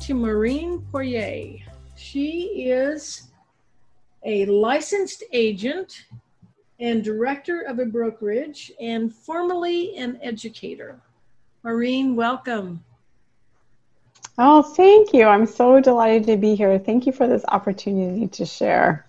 To Maureen Poirier. She is a licensed agent and director of a brokerage and formerly an educator. Maureen, welcome. Oh, thank you. I'm so delighted to be here. Thank you for this opportunity to share.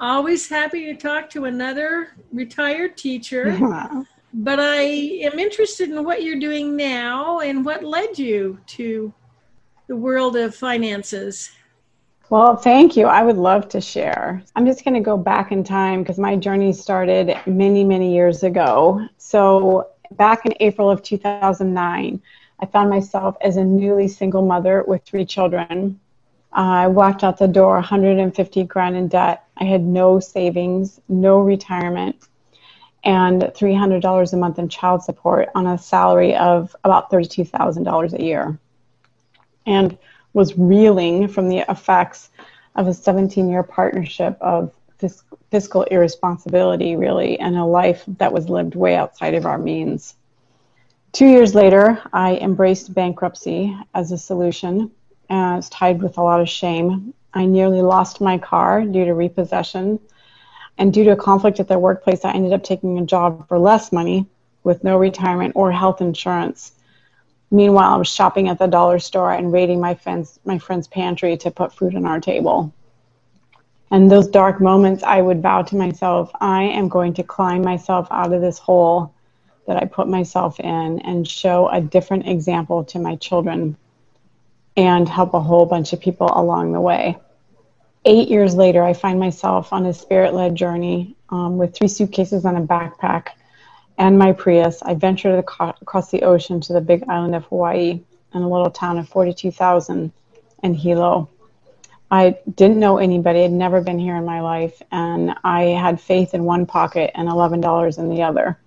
Always happy to talk to another retired teacher. But I am interested in what you're doing now and what led you to the world of finances. Well, thank you. I would love to share. I'm just going to go back in time because my journey started many, many years ago. So, back in April of 2009, I found myself as a newly single mother with three children. I walked out the door 150 grand in debt. I had no savings, no retirement, and $300 a month in child support on a salary of about $32,000 a year. And was reeling from the effects of a 17 year partnership of fiscal irresponsibility, really, and a life that was lived way outside of our means. Two years later, I embraced bankruptcy as a solution, as tied with a lot of shame. I nearly lost my car due to repossession. And due to a conflict at the workplace, I ended up taking a job for less money with no retirement or health insurance. Meanwhile, I was shopping at the dollar store and raiding my friend's, my friend's pantry to put food on our table. And those dark moments, I would vow to myself, I am going to climb myself out of this hole that I put myself in and show a different example to my children and help a whole bunch of people along the way. Eight years later, I find myself on a spirit led journey um, with three suitcases and a backpack and my Prius. I ventured across the ocean to the big island of Hawaii and a little town of 42,000 in Hilo. I didn't know anybody, I'd never been here in my life, and I had faith in one pocket and $11 in the other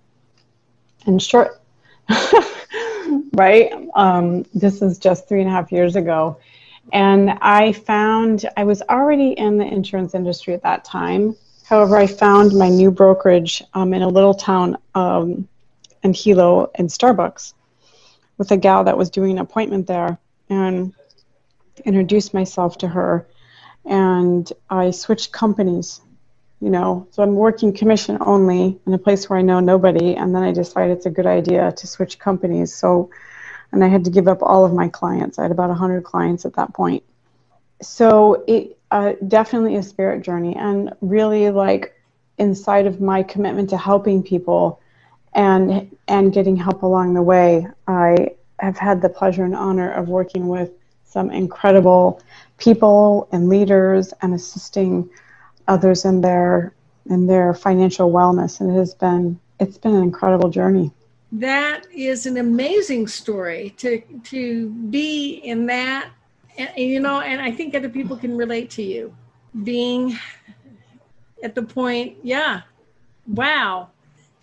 and short, right? Um, this is just three and a half years ago. And I found I was already in the insurance industry at that time. However, I found my new brokerage um, in a little town um, in Hilo in Starbucks with a gal that was doing an appointment there and introduced myself to her. And I switched companies you know, so I'm working commission only in a place where I know nobody, and then I decided it's a good idea to switch companies. So, and I had to give up all of my clients. I had about 100 clients at that point. So it uh, definitely a spirit journey, and really like inside of my commitment to helping people and and getting help along the way, I have had the pleasure and honor of working with some incredible people and leaders and assisting others in their in their financial wellness. And it has been it's been an incredible journey. That is an amazing story to to be in that and, you know and i think other people can relate to you being at the point yeah wow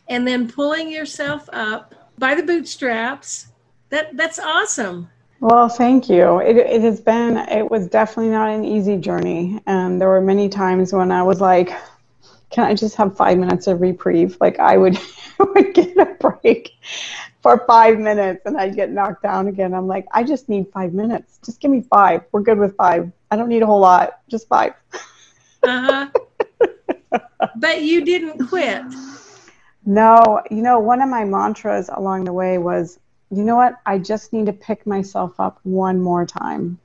and then pulling yourself up by the bootstraps that that's awesome well, thank you. It, it has been, it was definitely not an easy journey. And there were many times when I was like, can I just have five minutes of reprieve? Like I would, would get a break for five minutes and I'd get knocked down again. I'm like, I just need five minutes. Just give me five. We're good with five. I don't need a whole lot, just five. uh huh. but you didn't quit. No, you know, one of my mantras along the way was you know what? I just need to pick myself up one more time.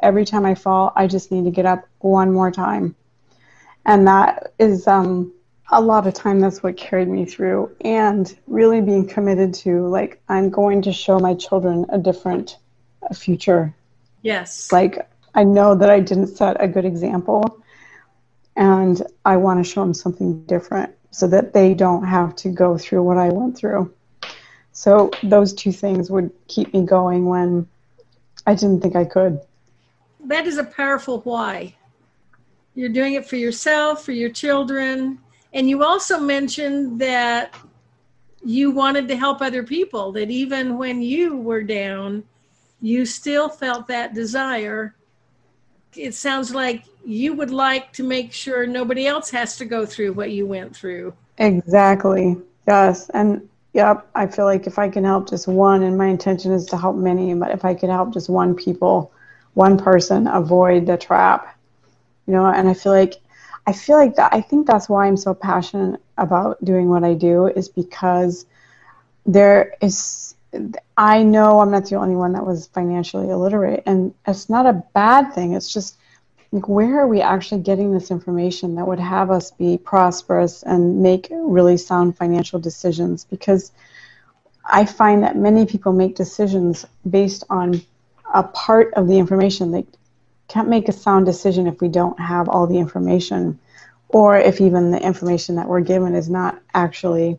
Every time I fall, I just need to get up one more time. And that is um, a lot of time, that's what carried me through. And really being committed to, like, I'm going to show my children a different a future. Yes. Like, I know that I didn't set a good example. And I want to show them something different so that they don't have to go through what I went through. So those two things would keep me going when I didn't think I could. that is a powerful why. You're doing it for yourself, for your children. And you also mentioned that you wanted to help other people, that even when you were down, you still felt that desire. It sounds like you would like to make sure nobody else has to go through what you went through. Exactly. Yes. And yep, I feel like if I can help just one, and my intention is to help many, but if I could help just one people, one person avoid the trap, you know, and I feel like I feel like that I think that's why I'm so passionate about doing what I do is because there is I know I'm not the only one that was financially illiterate and it's not a bad thing. It's just like where are we actually getting this information that would have us be prosperous and make really sound financial decisions because I find that many people make decisions based on a part of the information. They can't make a sound decision if we don't have all the information or if even the information that we're given is not actually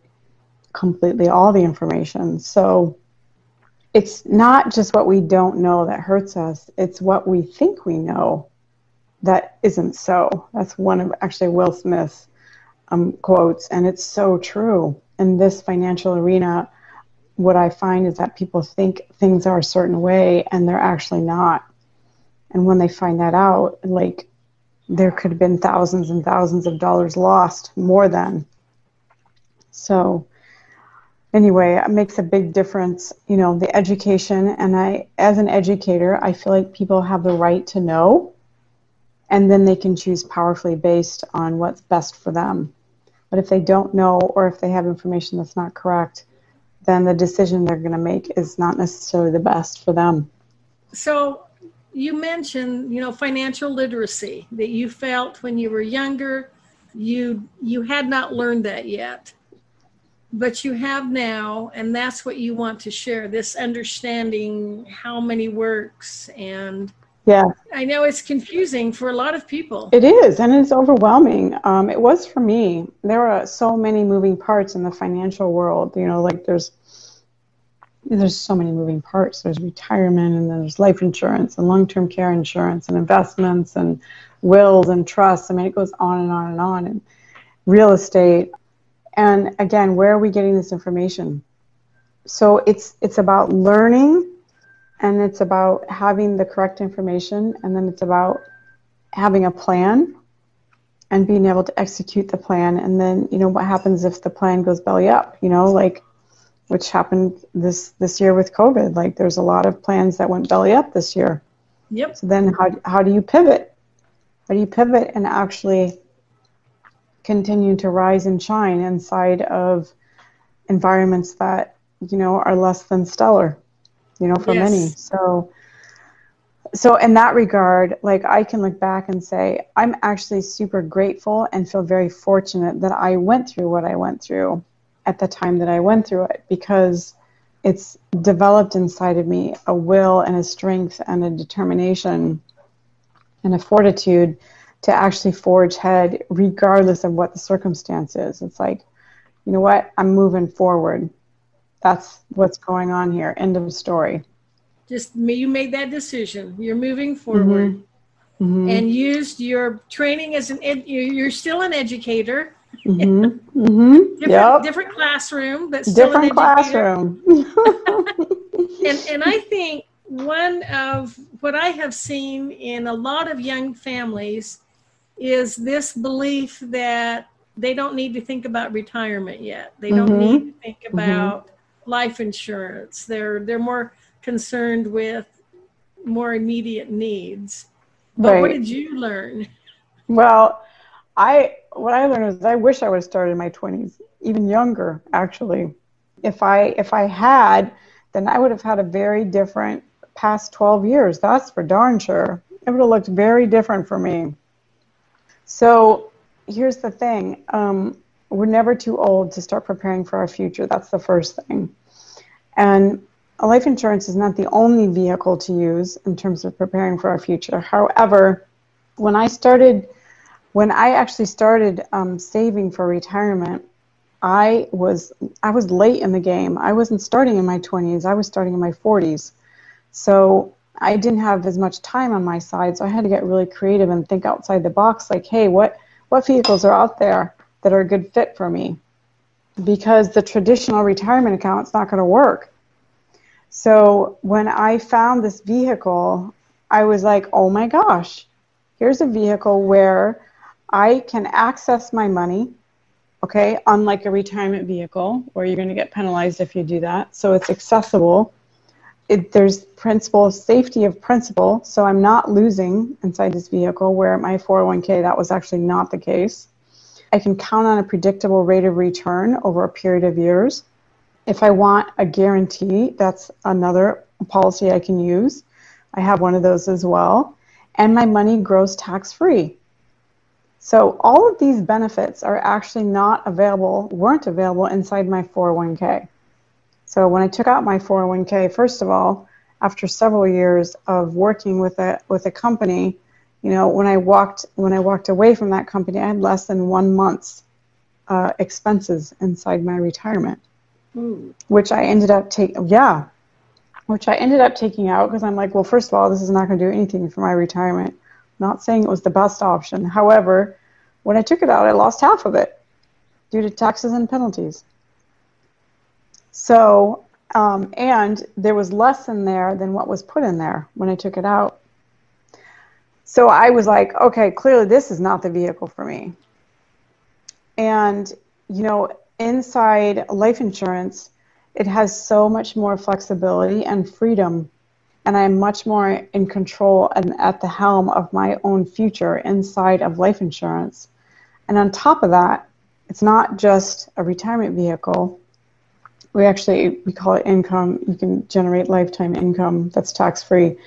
completely all the information. So it's not just what we don't know that hurts us, it's what we think we know that isn't so. That's one of actually Will Smith's um, quotes, and it's so true. In this financial arena, what I find is that people think things are a certain way and they're actually not. And when they find that out, like there could have been thousands and thousands of dollars lost, more than. So, anyway, it makes a big difference, you know, the education. And I, as an educator, I feel like people have the right to know and then they can choose powerfully based on what's best for them. But if they don't know or if they have information that's not correct, then the decision they're going to make is not necessarily the best for them. So you mentioned, you know, financial literacy that you felt when you were younger, you you had not learned that yet. But you have now, and that's what you want to share this understanding how money works and yeah. I know it's confusing for a lot of people. It is, and it's overwhelming. Um, it was for me. There are so many moving parts in the financial world. You know, like there's there's so many moving parts. There's retirement, and there's life insurance, and long-term care insurance, and investments, and wills and trusts. I mean, it goes on and on and on. And real estate. And again, where are we getting this information? So it's it's about learning and it's about having the correct information and then it's about having a plan and being able to execute the plan and then you know what happens if the plan goes belly up you know like which happened this this year with covid. Like there's a lot of plans that went belly up this year. Yep. So then how, how do you pivot? How do you pivot and actually continue to rise and shine inside of environments that you know are less than stellar you know, for yes. many. So, so in that regard, like I can look back and say, I'm actually super grateful and feel very fortunate that I went through what I went through at the time that I went through it because it's developed inside of me a will and a strength and a determination and a fortitude to actually forge ahead regardless of what the circumstances. Is it's like, you know what, I'm moving forward that's what's going on here. End of story. Just you made that decision. You're moving forward. Mm-hmm. Mm-hmm. and used your training as an ed, you're still an educator mm-hmm. mm-hmm. different, yep. different classroom but different classroom and and i think one of what i have seen in a lot of young families is this belief that they don't need to think about retirement yet they don't mm-hmm. need to think mm-hmm. about life insurance. They're they're more concerned with more immediate needs. But right. what did you learn? Well, I what I learned is I wish I would have started in my twenties, even younger actually. If I if I had, then I would have had a very different past twelve years. That's for darn sure. It would have looked very different for me. So here's the thing. Um, we're never too old to start preparing for our future. That's the first thing. And life insurance is not the only vehicle to use in terms of preparing for our future. However, when I started, when I actually started um, saving for retirement, I was I was late in the game. I wasn't starting in my 20s. I was starting in my 40s. So I didn't have as much time on my side, so I had to get really creative and think outside the box. Like, hey, what what vehicles are out there that are a good fit for me? Because the traditional retirement account is not going to work. So when I found this vehicle, I was like, oh my gosh, here's a vehicle where I can access my money, okay, unlike a retirement vehicle where you're going to get penalized if you do that. So it's accessible. It, there's principle of safety of principle, so I'm not losing inside this vehicle where my 401k that was actually not the case. I can count on a predictable rate of return over a period of years. If I want a guarantee, that's another policy I can use. I have one of those as well. And my money grows tax free. So all of these benefits are actually not available, weren't available inside my 401k. So when I took out my 401k, first of all, after several years of working with a with a company, you know, when I walked when I walked away from that company, I had less than one month's uh, expenses inside my retirement, Ooh. which I ended up taking. Yeah, which I ended up taking out because I'm like, well, first of all, this is not going to do anything for my retirement. Not saying it was the best option. However, when I took it out, I lost half of it due to taxes and penalties. So, um, and there was less in there than what was put in there when I took it out. So I was like, okay, clearly this is not the vehicle for me. And, you know, inside life insurance, it has so much more flexibility and freedom and i'm much more in control and at the helm of my own future inside of life insurance. And on top of that it's not just a retirement vehicle. We actually we call it income. You can generate lifetime income that's tax free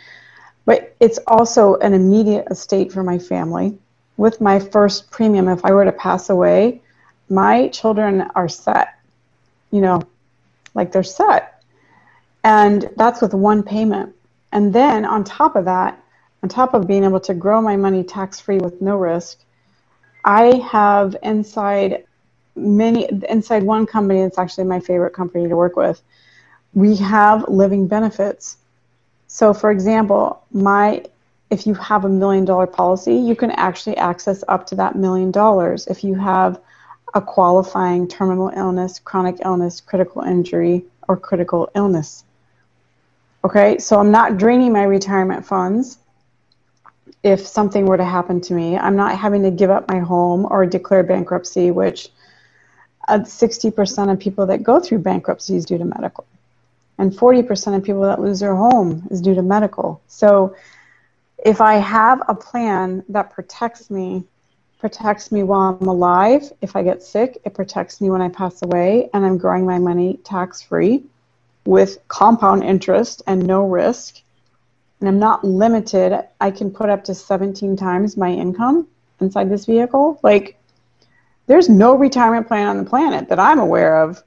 but it's also an immediate estate for my family. With my first premium if i were to pass away my children are set you know like they're set. And that's with one payment. And then on top of that, on top of being able to grow my money tax free with no risk, I have inside many inside one company it's actually my favorite company to work with we have living benefits so for example my if you have a million dollar policy you can actually access up to that million dollars if you have a qualifying terminal illness, chronic illness, critical injury, or critical illness. Okay, so I'm not draining my retirement funds if something were to happen to me. I'm not having to give up my home or declare bankruptcy, which uh, 60% of people that go through bankruptcy is due to medical. And 40% of people that lose their home is due to medical. So if I have a plan that protects me protects me while I'm alive. If I get sick, it protects me when I pass away, and I'm growing my money tax free with compound interest and no risk. And I'm not limited. I can put up to 17 times my income inside this vehicle. Like, there's no retirement plan on the planet that I'm aware of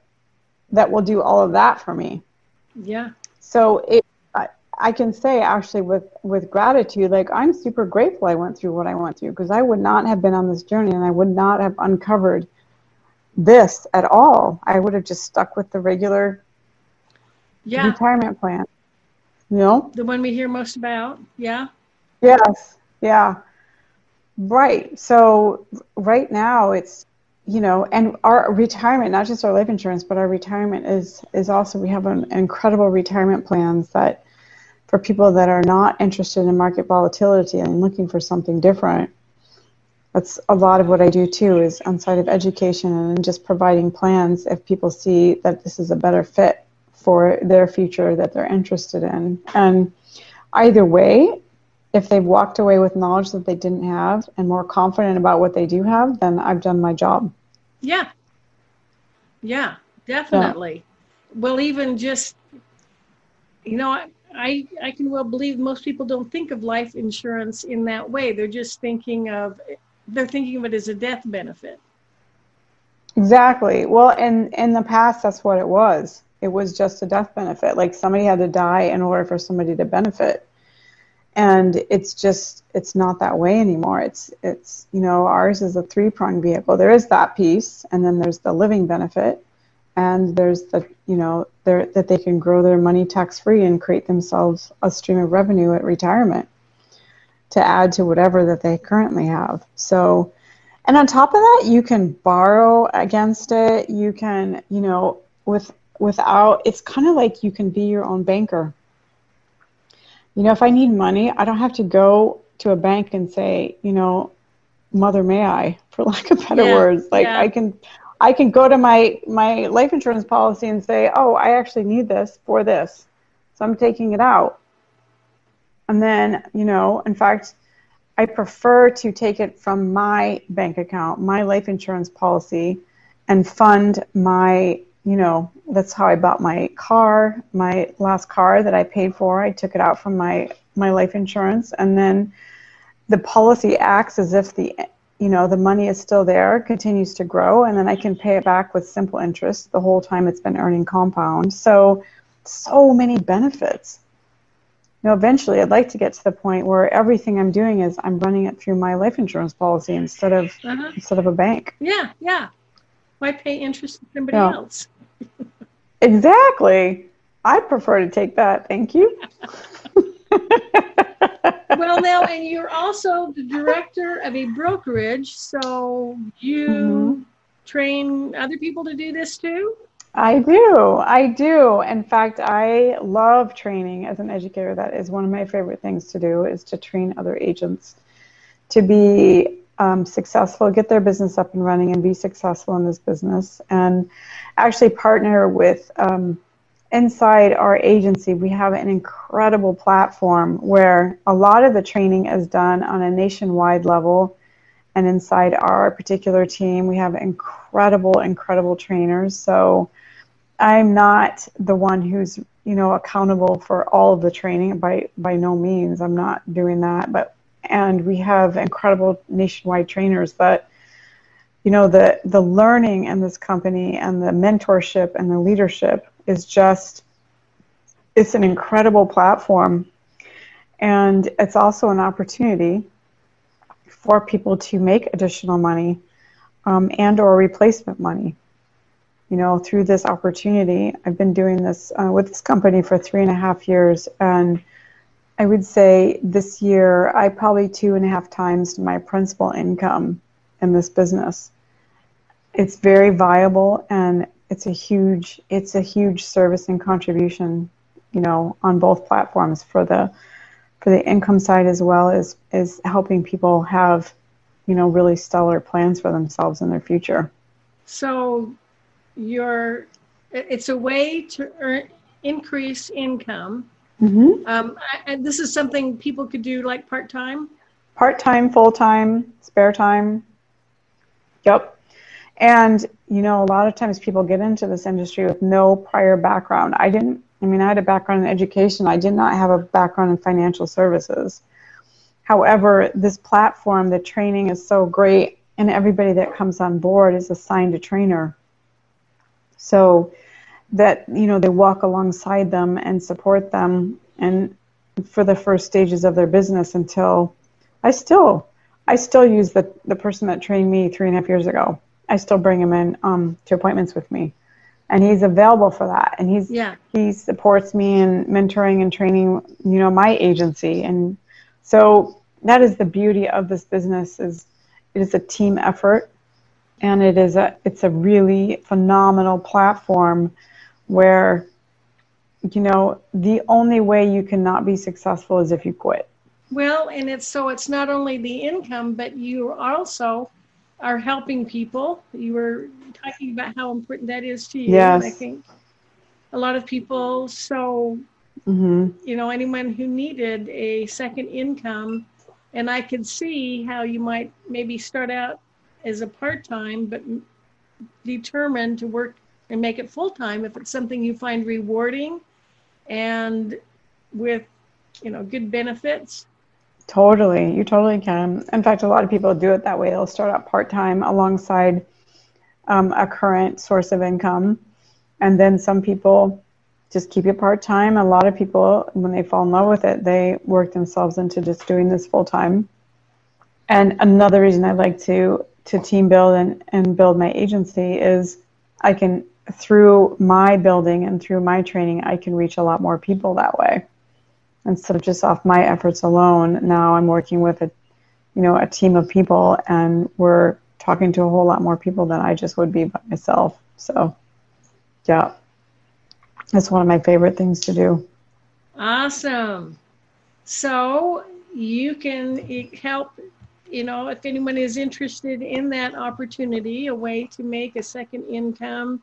that will do all of that for me. Yeah. So it I can say actually with with gratitude, like I'm super grateful I went through what I went through because I would not have been on this journey and I would not have uncovered this at all. I would have just stuck with the regular yeah. retirement plan. You know? The one we hear most about. Yeah. Yes. Yeah. Right. So right now it's you know, and our retirement, not just our life insurance, but our retirement is is also we have an incredible retirement plans that for people that are not interested in market volatility and looking for something different. That's a lot of what I do too, is on side of education and just providing plans if people see that this is a better fit for their future that they're interested in. And either way, if they've walked away with knowledge that they didn't have and more confident about what they do have, then I've done my job. Yeah. Yeah, definitely. Yeah. Well, even just, you know, I, I can well believe most people don't think of life insurance in that way. They're just thinking of they're thinking of it as a death benefit. Exactly. Well, in in the past, that's what it was. It was just a death benefit. Like somebody had to die in order for somebody to benefit, and it's just it's not that way anymore. It's it's you know ours is a three pronged vehicle. There is that piece, and then there's the living benefit, and there's the you know that they can grow their money tax free and create themselves a stream of revenue at retirement to add to whatever that they currently have. So, and on top of that, you can borrow against it. You can, you know, with without it's kind of like you can be your own banker. You know, if I need money, I don't have to go to a bank and say, you know, mother may I, for lack of better yeah, words. Like yeah. I can I can go to my my life insurance policy and say, "Oh, I actually need this for this." So I'm taking it out. And then, you know, in fact, I prefer to take it from my bank account, my life insurance policy, and fund my, you know, that's how I bought my car, my last car that I paid for. I took it out from my, my life insurance. And then the policy acts as if the, you know, the money is still there, continues to grow, and then I can pay it back with simple interest the whole time it's been earning compound. So, so many benefits You know, eventually I'd like to get to the point where everything I'm doing is I'm running it through my life insurance policy instead of uh-huh. instead of a bank. Yeah, yeah. Why pay interest to somebody yeah. else? Exactly. I prefer to take that. Thank you. well, now, and you're also the director of a brokerage, so you mm-hmm. train other people to do this too? I do. I do. In fact, I love training as an educator. That is one of my favorite things to do is to train other agents to be um, successful, get their business up and running, and be successful in this business. And actually partner with um, inside our agency. We have an incredible platform where a lot of the training is done on a nationwide level. And inside our particular team, we have incredible, incredible trainers. So I'm not the one who's you know accountable for all of the training by by no means. I'm not doing that, but and we have incredible nationwide trainers but you know the the learning in this company and the mentorship and the leadership is just it's an incredible platform and it's also an opportunity for people to make additional money um, and or replacement money you know, through this opportunity. I've been doing this uh, with this company for three and a half years, and I would say this year I probably two and a half times my principal income in this business. It's very viable, and it's a huge it's a huge service and contribution, you know, on both platforms for the for the income side as well as is helping people have, you know, really stellar plans for themselves in their future. So your it's a way to earn increase income. Mm-hmm. Um, and this is something people could do like part time. Part time, full time, spare time. Yep. And you know, a lot of times people get into this industry with no prior background. I didn't. I mean, I had a background in education. I did not have a background in financial services. However, this platform, the training is so great, and everybody that comes on board is assigned a trainer so that you know they walk alongside them and support them and for the first stages of their business until I still I still use the the person that trained me three and a half years ago. I still bring him in um, to appointments with me, and he's available for that. And he's yeah. he supports me in mentoring and training. You know my agency, and so that is the beauty of this business is it is a team effort and it is a it's a really phenomenal platform where you know the only way you cannot be successful is if you quit well and it's so it's not only the income but you also are helping people you were talking about how important that is to you yes. i think a lot of people so mm-hmm. you know anyone who needed a second income and i could see how you might maybe start out as a part-time, but determined to work and make it full-time if it's something you find rewarding and with, you know, good benefits. Totally. You totally can. In fact, a lot of people do it that way. They'll start out part-time alongside um, a current source of income. And then some people just keep it part time. A lot of people, when they fall in love with it, they work themselves into just doing this full time. And another reason I like to to team build and, and build my agency is I can through my building and through my training, I can reach a lot more people that way. Instead of just off my efforts alone, now I'm working with a, you know, a team of people, and we're talking to a whole lot more people than I just would be by myself. So, yeah, that's one of my favorite things to do. Awesome. So you can help you know, if anyone is interested in that opportunity, a way to make a second income.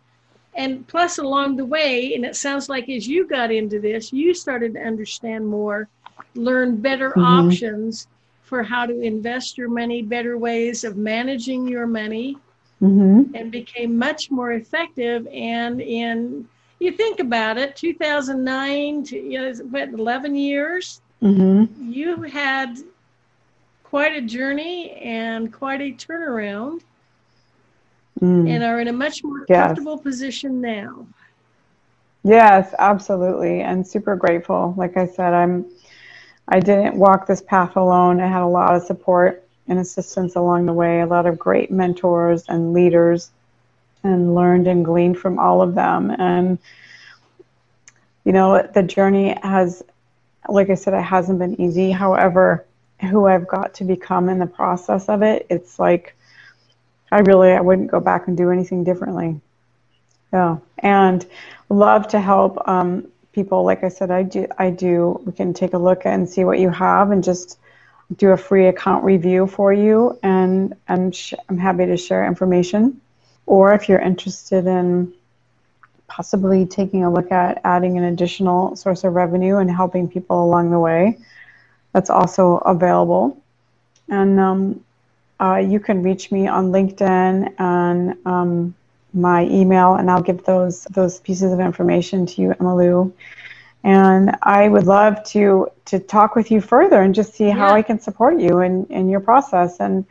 And plus, along the way, and it sounds like as you got into this, you started to understand more, learn better mm-hmm. options for how to invest your money, better ways of managing your money, mm-hmm. and became much more effective. And in, you think about it, 2009 to, you know, what, 11 years, mm-hmm. you had quite a journey and quite a turnaround mm. and are in a much more yes. comfortable position now. Yes, absolutely. And super grateful. Like I said, I'm I didn't walk this path alone. I had a lot of support and assistance along the way, a lot of great mentors and leaders and learned and gleaned from all of them. And you know, the journey has like I said, it hasn't been easy. However, who I've got to become in the process of it, it's like I really I wouldn't go back and do anything differently. Yeah, and love to help um, people. Like I said, I do. I do. We can take a look and see what you have, and just do a free account review for you. And and sh- I'm happy to share information. Or if you're interested in possibly taking a look at adding an additional source of revenue and helping people along the way, that's also available. And um, uh, you can reach me on LinkedIn and um, my email, and I'll give those those pieces of information to you, Emma Lou. And I would love to to talk with you further and just see how I can support you in, in your process. And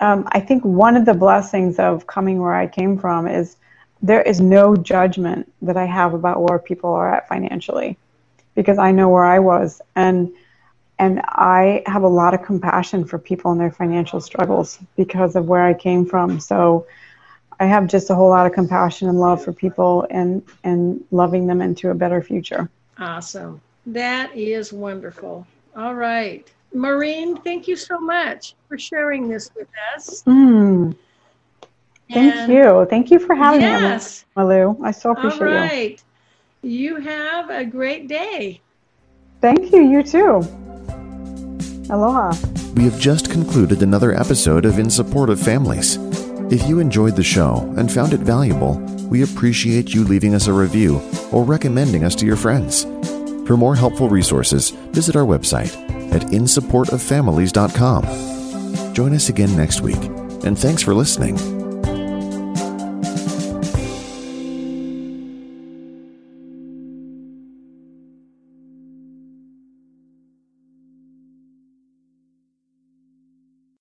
um, I think one of the blessings of coming where I came from is there is no judgment that I have about where people are at financially because I know where I was. And and I have a lot of compassion for people and their financial struggles because of where I came from. So I have just a whole lot of compassion and love for people and and loving them into a better future. Awesome. That is wonderful. All right. Maureen, thank you so much for sharing this with us. Mm. Thank and you. Thank you for having yes. me, Malu. I so appreciate it. All right. you. You have a great day. Thank you. You too. Aloha. We have just concluded another episode of In Support of Families. If you enjoyed the show and found it valuable, we appreciate you leaving us a review or recommending us to your friends. For more helpful resources, visit our website at insupportoffamilies.com. Join us again next week, and thanks for listening.